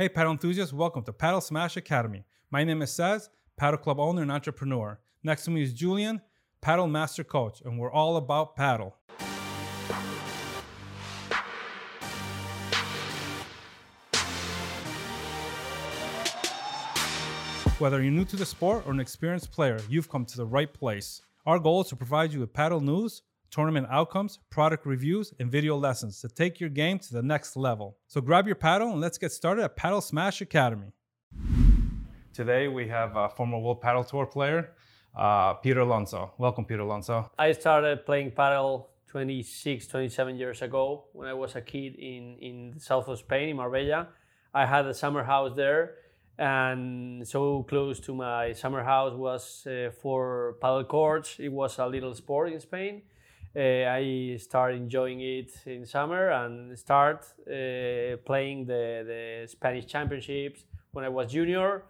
Hey, paddle enthusiasts, welcome to Padel Smash Academy. My name is Saz, paddle club owner and entrepreneur. Next to me is Julian, paddle master coach, and we're all about paddle. Whether you're new to the sport or an experienced player, you've come to the right place. Our goal is to provide you with paddle news, tournament outcomes, product reviews, and video lessons to take your game to the next level. So grab your paddle and let's get started at Padel Smash Academy. Today we have a former World Padel Tour player, uh, Peter Alonso. Welcome, Peter Alonso. I started playing paddle 26, 27 years ago when I was a kid in, in the south of Spain, in Marbella. I had a summer house there and so close to my summer house was uh, for paddle courts. It was a little sport in Spain. Uh, I started enjoying it in summer and start uh, playing the, the Spanish championships when I was junior.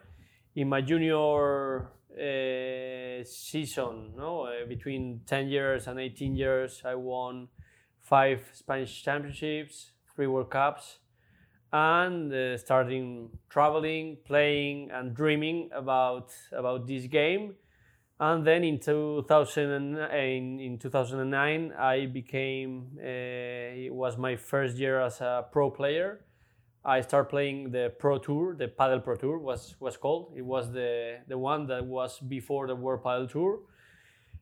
In my junior uh, season, no, uh, between 10 years and 18 years, I won five Spanish championships, three World Cups, and uh, starting traveling, playing, and dreaming about about this game. And then in 2000 in, in 2009, I became uh, it was my first year as a pro player. I started playing the Pro Tour, the Padel Pro Tour was was called. It was the the one that was before the World Padel Tour.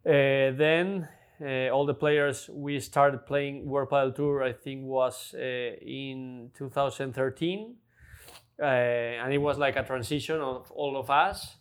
Uh, then uh, all the players we started playing World Padel Tour, I think, was in 2013, uh, and it was like a transition of all of us.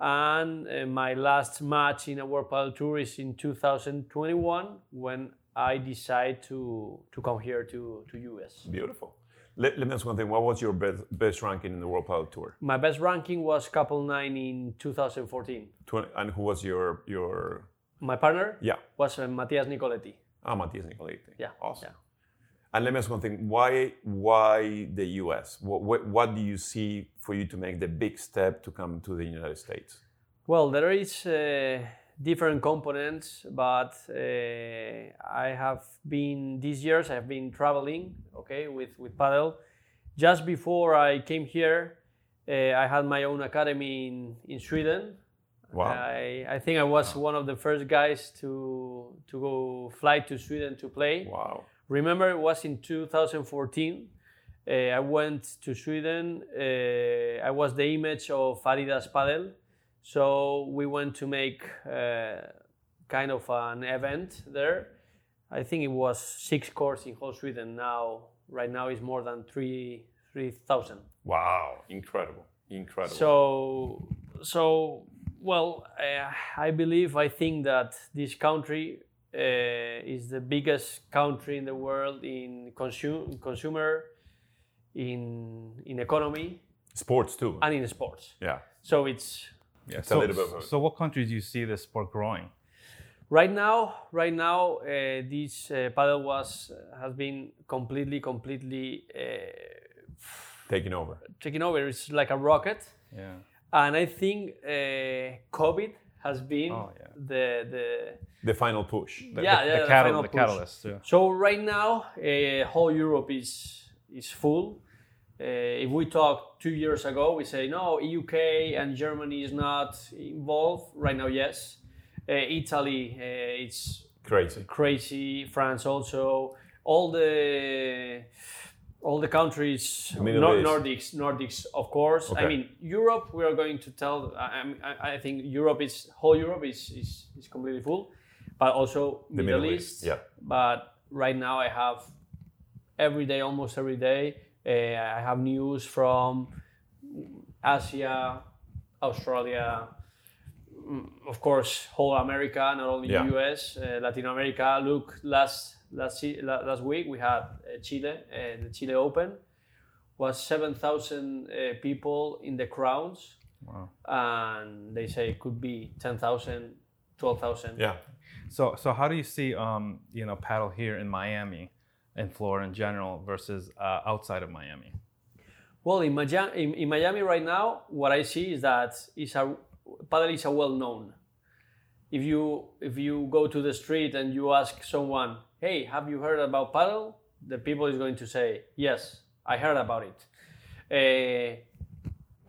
And uh, my last match in a World Padel Tour is in 2021 when I decide to to come here to to US. Beautiful. Let, let me ask one thing. What was your best, best ranking in the World Padel Tour? My best ranking was couple nine in 2014. 20, and who was your your My partner yeah? was uh, Matias Nicoletti. Ah, Matias Nicoletti. Yeah, Awesome. yeah. And let me ask one thing. Why why the U.S. What, what what do you see for you to make the big step to come to the United States? Well, there is uh, different components, but uh, I have been these years. I have been traveling, okay, with with paddle. Just before I came here, uh, I had my own academy in in Sweden. Wow. I, I think I was one of the first guys to to go fly to Sweden to play. Wow. Remember, it was in 2014. Uh, I went to Sweden. Uh, I was the image of Adidas Padel. So we went to make uh, kind of an event there. I think it was six courts in whole Sweden. Now, right now, is more than three three thousand. Wow. Incredible. Incredible. So, so well, uh, I believe I think that this country is the biggest country in the world in consume, consumer, in in economy, Sports too. and in sports. yeah. So it's Yeah, It's a little bit of a- So, what countries do you see the sport growing? right now. Right now, uh, this uh, paddle was has been completely, completely uh, Taking over. taken over. It's like a rocket. Yeah. And I think uh, COVID has been Oh, yeah. the the The final push. yeah, the, yeah, the, the catal- final the push. catalyst. Yeah. So right now, uh, whole Europe is is full. Uh, if we talk two years ago, we say no, UK and Germany is not involved. Right now, yes. Uh, Italy, uh, it's Crazy. crazy. France also. All the all the countries, Nor- Nordics, Nordics, of course. I mean, Europe. We are going to tell. I, I, I think Europe is whole Europe is, is is completely full, but also The Middle, Middle East. East, yeah. But right now, I have every day, almost every day, uh, I have news from Asia, Australia, mm, of course, whole America, not only Yeah. US, uh, Latin America. Look, last last last week we had uh, Chile, uh, the Chile Open, was seven thousand uh, people in the crowds, Wow. and they say it could be 10,000, 12,000. Yeah. So, so how do you see, um, you know, paddle here in Miami, in Florida in general, versus uh, outside of Miami? Well, in, Miami, in, in Miami right now, what I see is that is a paddle is a well known. If you if you go to the street and you ask someone, "Hey, have you heard about paddle?" The people is going to say, "Yes, I heard about it." Uh,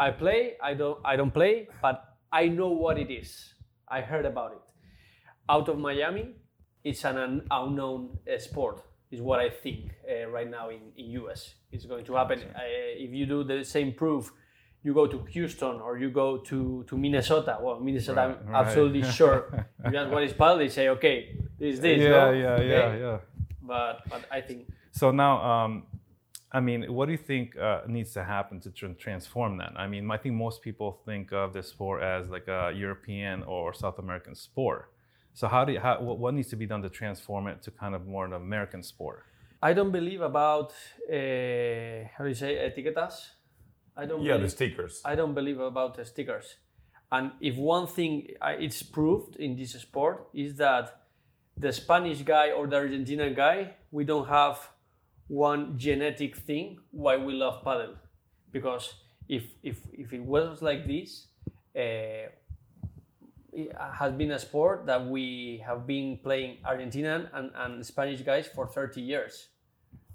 I play. I don't. I don't play, but I know what it is. I heard about it. Out of Miami, it's an unknown uh, sport. Is what I think uh, right now in, in US. It's going to happen. Uh, if you do the same proof, you go to Houston or you go to, to Minnesota. Well, Minnesota, Right, I'm right. absolutely sure. you ask what is paddle, they say, okay, this, this. yeah, no? yeah, Okay? yeah, yeah. But but I think So now, um, I mean, what do you think uh, needs to happen to tr- transform that? I mean, I think most people think of this sport as like a European or South American sport. So how do you, how, what, what needs to be done to transform it to kind of more an American sport? I don't believe about uh, how do you say etiquetas. I don't. Yeah, the believe, stickers. I don't believe about the stickers. And if one thing I- it's proved in this sport is that the Spanish guy or the Argentinian guy, we don't have one genetic thing why we love paddle. Because if if if it was like this, uh, it has been a sport that we have been playing Argentinian and, and Spanish guys for 30 years.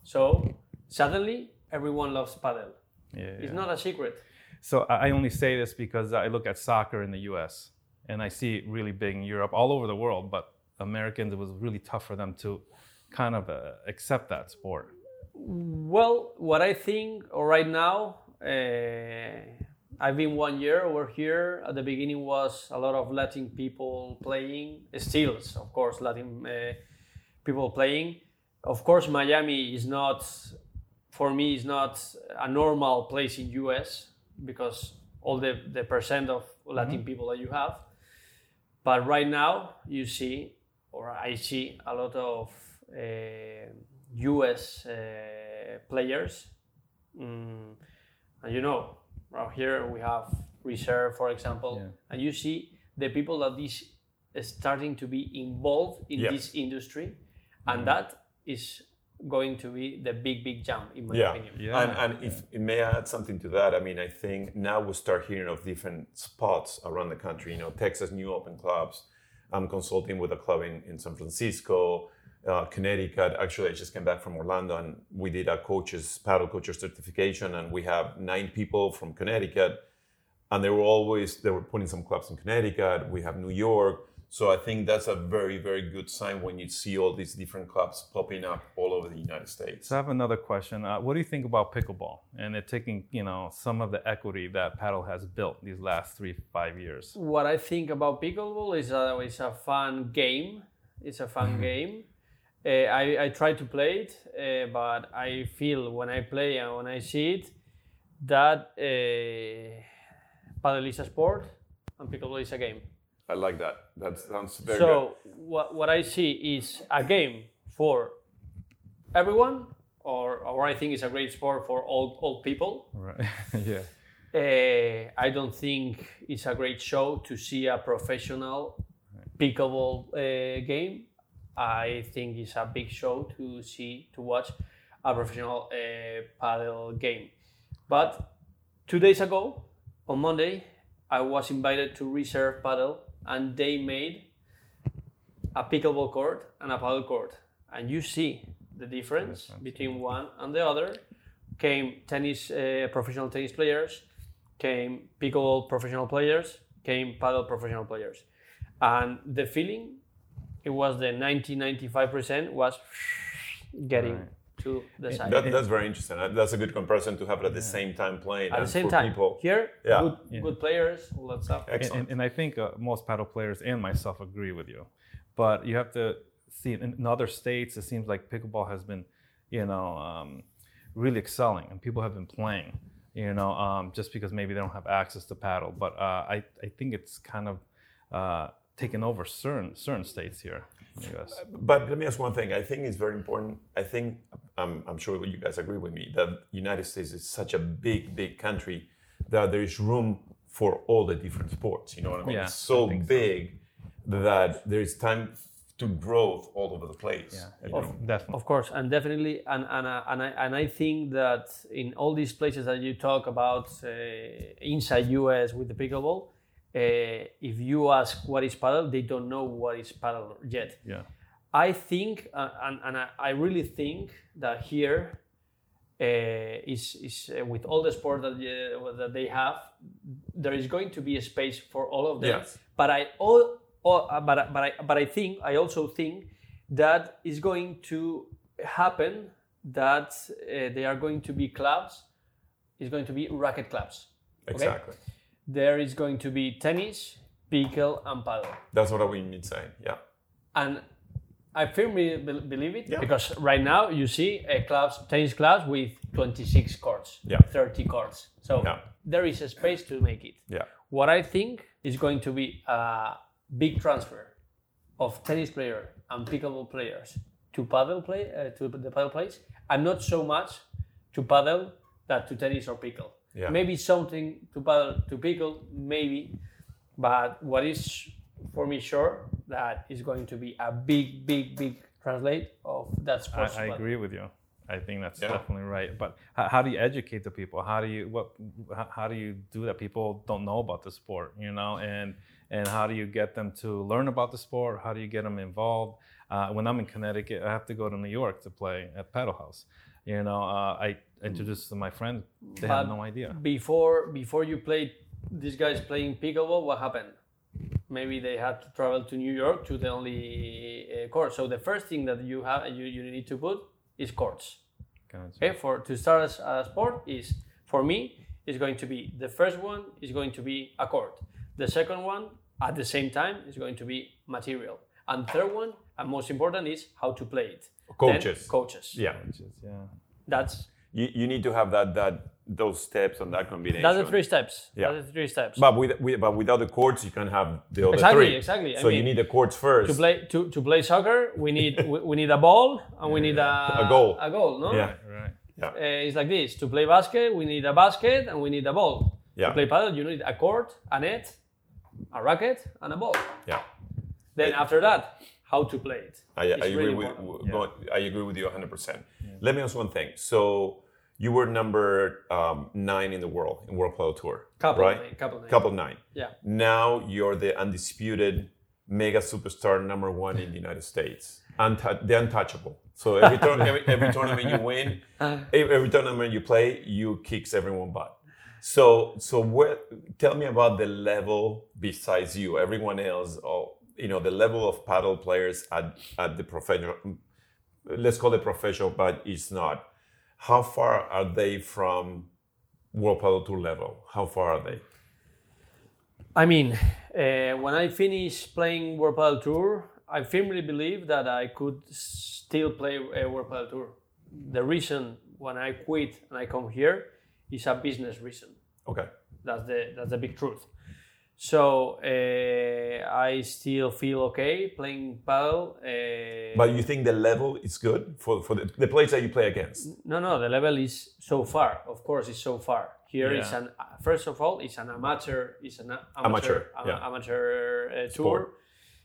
So suddenly everyone loves paddle. Yeah, It's not a secret. So I only say this because I look at soccer in the U.S. and I see it really big in Europe, all over the world. But Americans, it was really tough for them to kind of uh, accept that sport. Well, what I think right now, uh, I've been one year over here. At the beginning was a lot of Latin people playing, still, of course, Latin uh, people playing. Of course, Miami is not, for me, is not a normal place in US because all the, the percent of Latin people that you have. But right now, you see, or I see a lot of uh, US uh, players. Mm, and you know, around here we have reserve, for example, Yeah. and you see the people that is starting to be involved in Yeah. this industry, and that is going to be the big, big jump, in my Yeah. opinion. Yeah. And, and if it may I add something to that, I mean, I think now we start hearing of different spots around the country. You know, Texas new open clubs. I'm consulting with a club in, in San Francisco, uh, Connecticut. Actually, I just came back from Orlando and we did a coaches paddle coaches certification, and we have nine people from Connecticut, and they were always they were putting some clubs in Connecticut. We have New York. So I think that's a very, very good sign when you see all these different clubs popping up all over the United States. So I have another question. Uh, what do you think about pickleball and it taking, you know, some of the equity that paddle has built these last three, five years? What I think about pickleball is that it's a fun game. It's a fun Mm-hmm. game. Uh, I, I try to play it, uh, but I feel when I play and when I see it that uh, paddle is a sport and pickleball is a game. I like that. That sounds very good. so what, what I see is a game for everyone, or, or I think it's a great sport for old old people. Right. yeah. Uh, I don't think it's a great show to see a professional pickleball uh, game. I think it's a big show to see to watch a professional uh, paddle game. But two days ago, on Monday, I was invited to Reserve Padel, and they made a pickleball court and a paddle court, and you see the difference between one and the other. Came tennis uh, professional tennis players, came pickleball professional players, came paddle professional players, and the feeling it was the 90 95% was getting Right. To the side. That, that's very interesting. That's a good comparison to have at the same time playing. At the same time, people. here, Yeah. good, Yeah. good players, all that stuff. And, Excellent. and, and I think uh, most paddle players and myself agree with you. But you have to see in, in other states, it seems like pickleball has been, you know, um, really excelling and people have been playing, you know, um, just because maybe they don't have access to paddle. But uh, I, I think it's kind of uh, taken over certain, certain states here in the US. But let me ask one thing. I think it's very important. I think I'm, I'm sure you guys agree with me that United States is such a big, big country that there is room for all the different sports. You know what I mean? Yeah, it's so I think so. big that there is time to growth all over the place. Yeah, of- definitely. Of course, and definitely, and and, uh, and I and I think that in all these places that you talk about uh, inside US with the pickleball, if you ask what is paddle, they don't know what is paddle yet. Yeah. I think, uh, and, and I, I really think that here uh, is is uh, with all the sport that uh, that they have, there is going to be a space for all of them. Yes. But I all, all uh, but but I but I think I also think that is going to happen that uh, they are going to be clubs. Is going to be racket clubs. Exactly. There is going to be tennis, pickle, and paddle. That's what we need saying. Yeah. and I firmly be- believe it Yeah. because right now you see a clubs, tennis clubs with 26 courts, Yeah. 30 courts. So Yeah. there is a space to make it. Yeah. What I think is going to be a big transfer of tennis player and pickleball players to paddle play uh, to the paddle plays, and not so much to paddle that to tennis or pickle. Yeah. Maybe something to paddle to pickle, maybe, but what is for me sure that is going to be a big, big, big translate of that I, sport. I agree with you. I think that's Yeah. definitely right. But how, how do you educate the people? How do you what? How, how do you do that? People don't know about the sport, you know, and and how do you get them to learn about the sport? How do you get them involved? Uh, when I'm in Connecticut, I have to go to New York to play at Paddle House. You know, uh, I introduced to my friend. They have But no idea. Before before you played, these guys playing pickleball, what happened? Maybe they had to travel to New York to the only uh, court. So the first thing that you have you, you need to put is courts. Gotcha. Okay, for to start as a sport is for me is going to be the first one is going to be a court. The second one at the same time is going to be material. And third one, and most important, is how to play it. Then Coaches. coaches. Yeah. Which is, yeah. That's You, you need to have that that those steps and that combination. that's the three steps. Yeah. That's the three steps. But with, with but without the courts, you can't have the other Exactly, three. exactly. I So you need the courts first. to play to, to play soccer, we need we, we need a ball and we need a, A goal. A goal, no? Yeah. Right. Uh, it's like this. To play basket, we need a basket and we need a ball. Yeah. To play paddle, you need a court, a net, a racket, and a ball. Yeah. Then after that, how to play it. I, I agree really with going- I agree with you 100. percent Let me ask one thing. So you were number um, nine in the world in World Padel Tour, Couple right? nine, couple nine. Couple nine. Yeah. Now you're the undisputed mega superstar number one in the United States, Untou- the untouchable. So every, tour- every, every tournament you win, every, every tournament you play, you kicks everyone butt. So so where, tell me about the level besides you, everyone else, you know the level of paddle players at, at the professional. Let's call it professional, but it's not. How far are they from World Padel Tour level? How far are they? I mean, uh, when I finish playing World Padel Tour, I firmly believe that I could still play a World Padel Tour. The reason when I quit and I come here is a business reason. Okay. That's the that's the big truth. So uh, I still feel okay playing paddle. Uh, But you think the level is good for, for the, the players that you play against? no, no, the level is so far. Of course, it's so far. Here is Yeah. an first of all, it's an amateur. It's an amateur Amateur, ama- yeah. amateur uh, tour. Sport.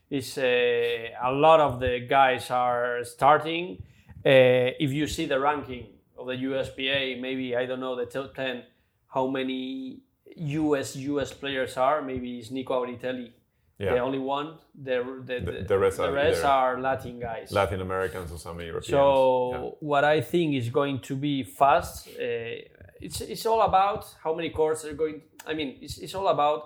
It's uh, a lot of the guys are starting. Uh, if you see the ranking of the USPA, maybe I don't know the top ten, how many US US players are? Maybe it's Nico Auritelli, the only one. The the, the, the rest are either- are Latin guys. Latin Americans or some Europeans. So Yeah. what I think is going to be fast, uh, it's it's all about how many courts are going. I mean, it's, it's all about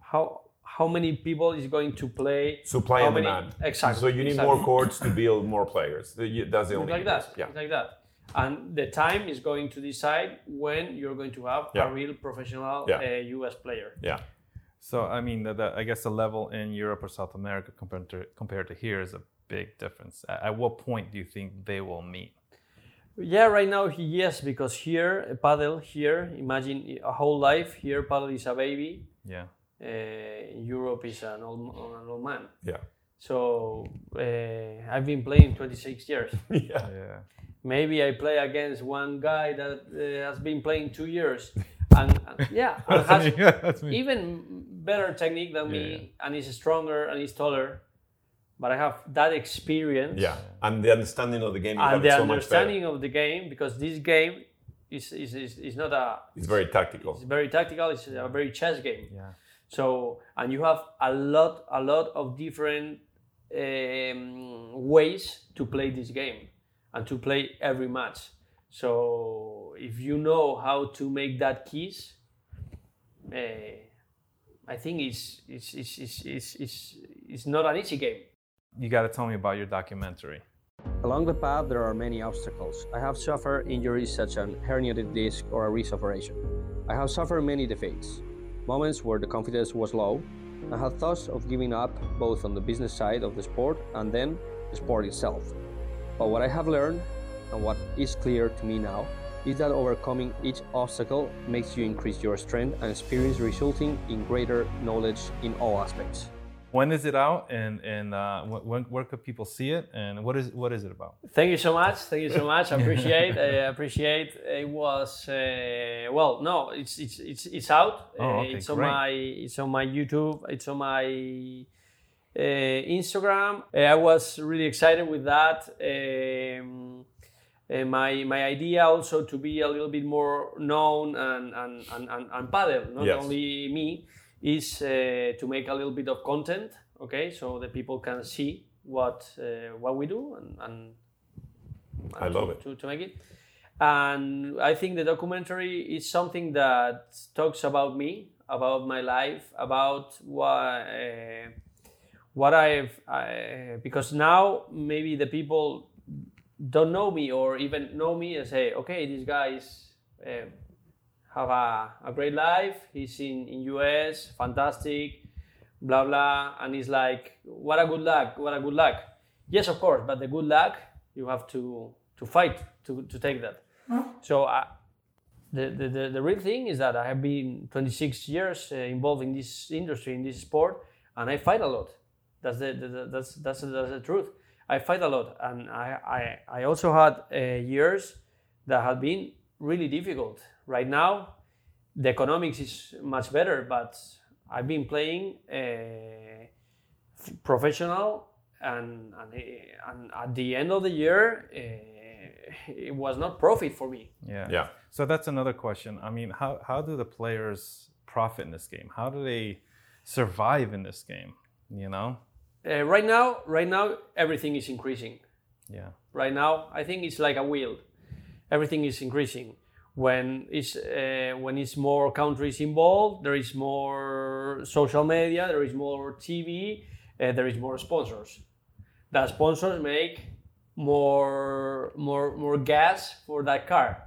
how how many people is going to play. Supply and many- demand. Exactly. So you need exactly. more courts to build more players. That's the only like that. Yeah. Like that. And the time is going to decide when you're going to have Yeah. a real professional Yeah. uh, US player. Yeah. So I mean, the, the, I guess the level in Europe or South America compared to compared to here is a big difference. At, at what point do you think they will meet? Yeah, right now, yes, because here, a paddle here, imagine a whole life, here, paddle is a baby, Yeah. uh, in Europe is an old, an old man. Yeah. So uh, I've been playing 26 years. Yeah. Yeah. Maybe I play against one guy that uh, has been playing two years, and and- yeah, and has yeah, that's me. even better technique than me, Yeah. and he's stronger and he's taller. But I have that experience Yeah. And the understanding of the game you and the it so much understanding of the game because this game is is, is, is not a It's very tactical. it's very tactical. It's a very chess game. Yeah. So and you have a lot a lot of different um, ways to play this game and to play every match. So if you know how to make that kiss, uh, I think it's it's, it's, it's, it's, it's, it's not an easy game. You got to tell me about your documentary. Along the path, there are many obstacles. I have suffered injuries such as herniated disc or a wrist operation. I have suffered many defeats, moments where the confidence was low. I had thoughts of giving up both on the business side of the sport and then the sport itself. But what I have learned and what is clear to me now is that overcoming each obstacle makes you increase your strength and experience, resulting in greater knowledge in all aspects. When is it out, and and uh, when, where could people see it, and what is what is it about? Thank you so much. Thank you so much. I appreciate. I appreciate. It was uh, well. No, it's it's it's it's out. Oh, okay, it's on great. my it's on my YouTube. It's on my uh, Instagram. Uh, I was really excited with that. Um, uh, my my idea also to be a little bit more known and and and, and, and paddle, not Yes. only me, is uh, to make a little bit of content. Okay, so that people can see what uh, what we do and, and I love to, it. to, to make it. And I think the documentary is something that talks about me, about my life, about what uh, what I've I, because now maybe the people don't know me or even know me and say, okay, this guy is uh, have a, a great life. He's in in US, fantastic, blah blah, and it's like, what a good luck, what a good luck. Yes, of course, but the good luck you have to to fight to to take that. So uh, the, the, the, the real thing is that I have been 26 years uh, involved in this industry, in this sport, and I fight a lot. That's the, the, the that's, that's, that's the truth. I fight a lot, and I, I, I also had uh, years that have been really difficult. Right now, the economics is much better, but I've been playing uh, professional, and, and, uh, and at the end of the year, uh, it was not profit for me. Yeah. Yeah. So that's another question. I mean, how how do the players profit in this game? How do they survive in this game? You know? Uh, right now, right now, everything is increasing. Yeah. Right now, I think it's like a wheel. Everything is increasing. When it's uh, when it's more countries involved, there is more social media, there is more TV, uh, there is more sponsors. The sponsors make more more more gas for that car.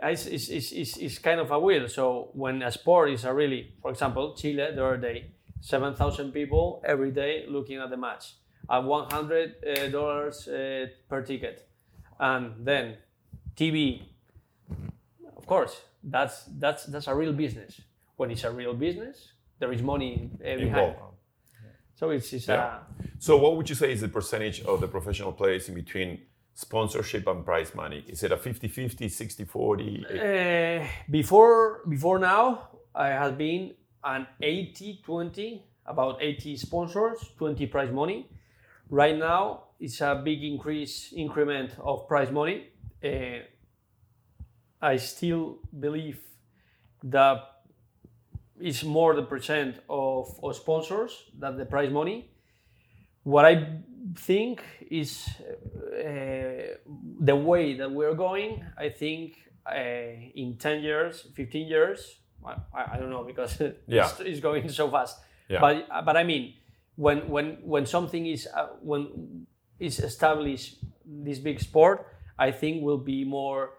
It's, it's, it's, it's, kind of a wheel. So when a sport is a really, for example, Chile the other day, 7,000 people every day looking at the match at 100 dollars uh, per ticket, and then TV. Of course, that's that's that's a real business. When it's a real business, there is money uh, behind. So it's, it's Yeah. So, what would you say is the percentage of the professional players in between sponsorship and prize money? Is it a 50 50, 60 40? uh, before before now, I have been an 80 20, about 80 sponsors, 20 prize money. Right now, it's a big increase increment of prize money. Uh, I still believe that it's more the percent of, of sponsors than the prize money. What I think is uh, the way that we're going. I think uh, in 10 years, 15 years, I, I don't know because Yeah. it's, it's going so fast. Yeah. But but I mean, when when when something is uh, when is established this big sport, I think will be more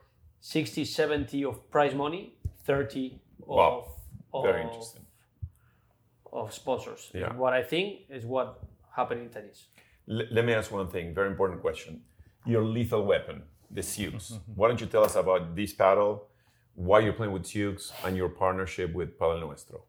60, 70 of prize money, 30 of, Wow. of Very interesting. of sponsors. Yeah. What I think is what happened in tennis. L- let me ask one thing, very important question. Your lethal weapon, the Siux. Why don't you tell us about this paddle, why you're playing with Siux, and your partnership with Padel Nuestro?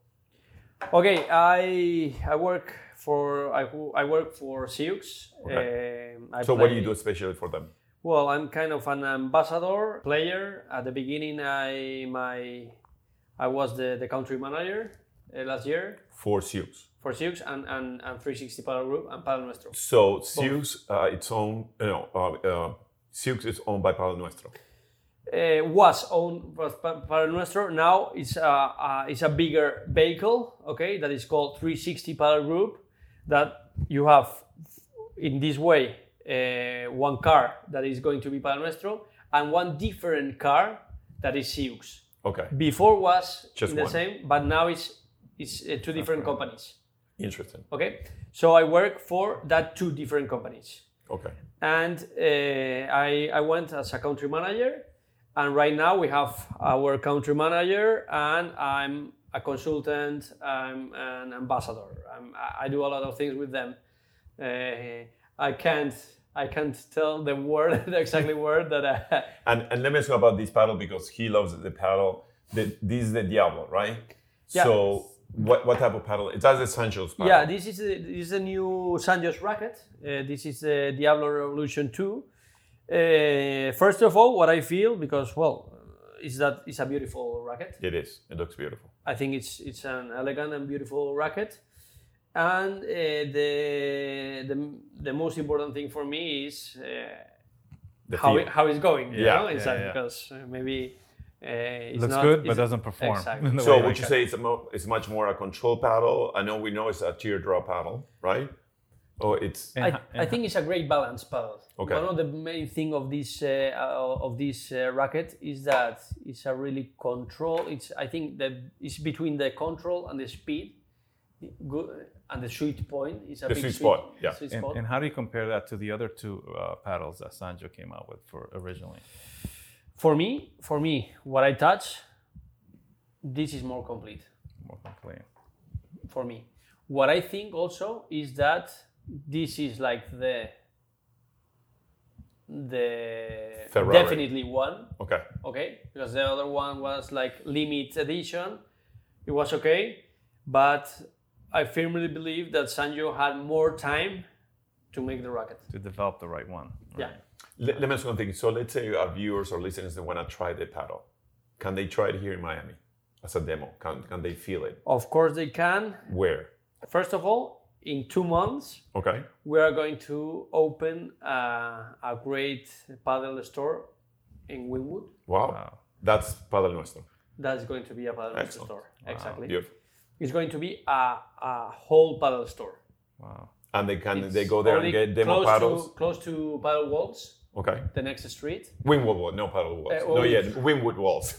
Okay, I I work for I, I work for Siux. Um, I So, what do you do especially for them? Well, I'm kind of an ambassador player. At the beginning, I my I was the, the country manager uh, last year For Siux. for Siux and, and, and 360 Padel Group and Padel Nuestro. So, Siux, uh, its own, uh, no, uh, uh, Siux is owned by Padel Nuestro. Uh, was owned by Pa- Padel Nuestro. Now it's a, a it's a bigger vehicle, okay, that is called 360 Padel Group. That you have in this way uh, one car that is going to be Padel Nuestro, and one different car that is Siux. Okay. Before was Just the one. same, but now it's it's uh, two different companies. Interesting. Okay, so I work for that two different companies, Okay. and uh, I I went as a country manager, and right now we have our country manager, and I'm a consultant, I'm an ambassador. I'm, I I do a lot of things with them. Uh, I can't I can't tell the word the exactly word that I, And and let me ask you about this paddle because he loves the paddle. The, this is the Diablo, right? Yeah. So what what type of paddle? It's as the Sanyo's paddle. Yeah, this is a, this is a new Sanyo's racket. Uh, this is the Diablo Revolution 2. Uh, first of all, what I feel because well, is that it's a beautiful racket. It is. It looks beautiful. I think it's it's an elegant and beautiful racket. And uh, the, the the most important thing for me is uh, The how it, how it's going. You Yeah, know? it's yeah, like yeah. because uh, maybe uh, it's Looks not, good, but doesn't perform. Exactly. So would you can. say it's a mo- it's much more a control paddle? I know we know it's a teardrop paddle, right? Oh, it's I, I think it's a great balance paddle. Okay. One of the main thing of this uh, uh, of this uh, racket is that it's a really control. It's I think that it's between the control and the speed, good and the sweet point is a The big sweet spot, yeah. sweet And, spot. and how do you compare that to the other two uh, paddles that Sanyo came out with for originally? for me, for me, what I touch, this is more complete. More complete. For me, what I think also is that this is like the the Ferrari. definitely one okay. okay because the other one was like limit edition it was okay but i firmly believe that Sanyo had more time to make the racket To develop the right one. yeah Let, let me ask one thing. So let's say our viewers or listeners that want to try the paddle. Can they try it here in Miami as a demo? Can, can they feel it? of course they can Where? first of all in two months Okay. we are going to open uh, a great paddle store in Wynwood Wow. Wow. That's Padel Nuestro. that's going to be a paddle Excellent. store exactly Beautiful. It's going to be a, a whole paddle store Wow. And they can It's they go there and get demo close paddles. to, close to paddle walls Okay. the next street Wynwood walls, no paddle walls. Uh, no, yeah, Wynwood walls.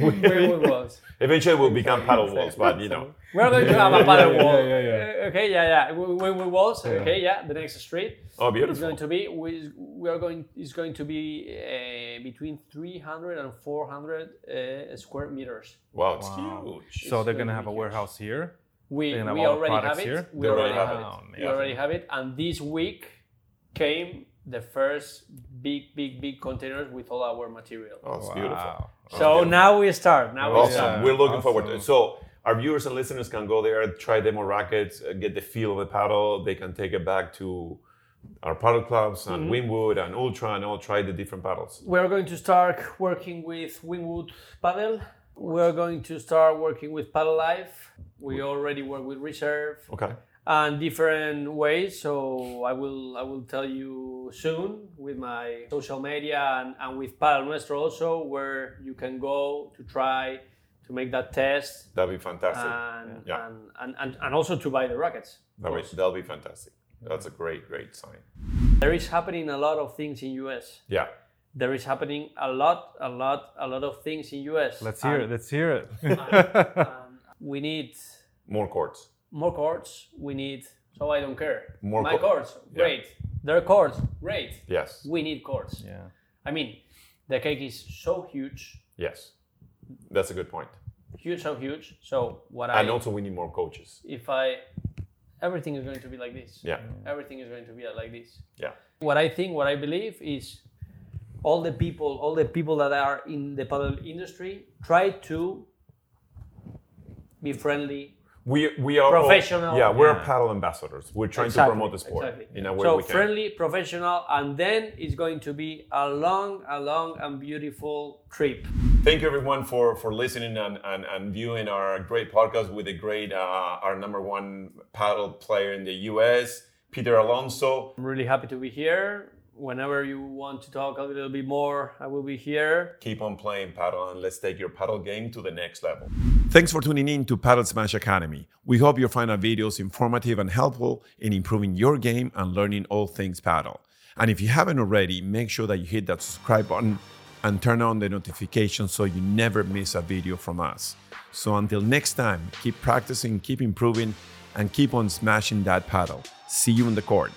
Wynwood walls Eventually, we'll become paddle walls, but you know. We're going to have a paddle Yeah, wall. yeah, yeah. Uh, okay, yeah, yeah. When we walls, okay, yeah. The next street Oh, is beautiful. going to be we, we are going is going to be uh, between 300 and 400 uh, square meters. Wow, it's Wow. huge. So they're going gonna have a warehouse here. We, have we already have products it. here? We They already already have have it. it. We already have it. And this week came the first big, big, big containers with all our material. Oh, it's beautiful. Wow. So now we start. Now we Awesome. start. Yeah, We're looking forward to it. So our viewers and listeners can go there, try demo rackets, uh, get the feel of the paddle. They can take it back to our paddle clubs and Mm-hmm. Wynwood and Ultra and all try the different paddles. We're going to start working with Wynwood Padel. We're going to start working with Paddle Life. We already work with Reserve Okay. And different ways. So I will I will tell you soon with my social media and, and with Padel Nuestro also where you can go to try to make that test That'd be fantastic. and, Yeah. and, and, and, and also to buy the rackets. That'll be, that'll be fantastic. That's a great, great sign. There is happening a lot of things in US. Yeah. There is happening a lot, a lot, a lot of things in US. Let's hear it. Let's hear it. Um, we need More courts. More chords. We need. So I don't care. More My chor- chords, great. Their chords, great. Yes. We need chords. yeah. I mean, the cake is so huge, Yes. That's a good point. huge, so huge. So what I, And also, we need more coaches. if I, everything is going to be like this. Yeah. Everything is going to be like this. Yeah. What I think, what I believe is, all the people, all the people that are in the paddle industry, try to be friendly, We, we are all- Professional. yeah, we're Yeah. paddle ambassadors. We're trying Exactly, to promote the sport exactly. in a way so we can. friendly, professional, and then it's going to be a long, a long and beautiful trip. Thank you everyone for for listening and, and, and viewing our great podcast with a great uh, our number one paddle player in the US, Peter Alonso. I'm really happy to be here. Whenever you want to talk a little bit more, I will be here. Keep on playing paddle and let's take your paddle game to the next level. Thanks for tuning in to Padel Smash Academy. We hope you find our videos informative and helpful in improving your game and learning all things paddle. And if you haven't already, make sure that you hit that subscribe button and turn on the notifications so you never miss a video from us. So until next time, keep practicing, keep improving, and keep on smashing that paddle. See you in the court.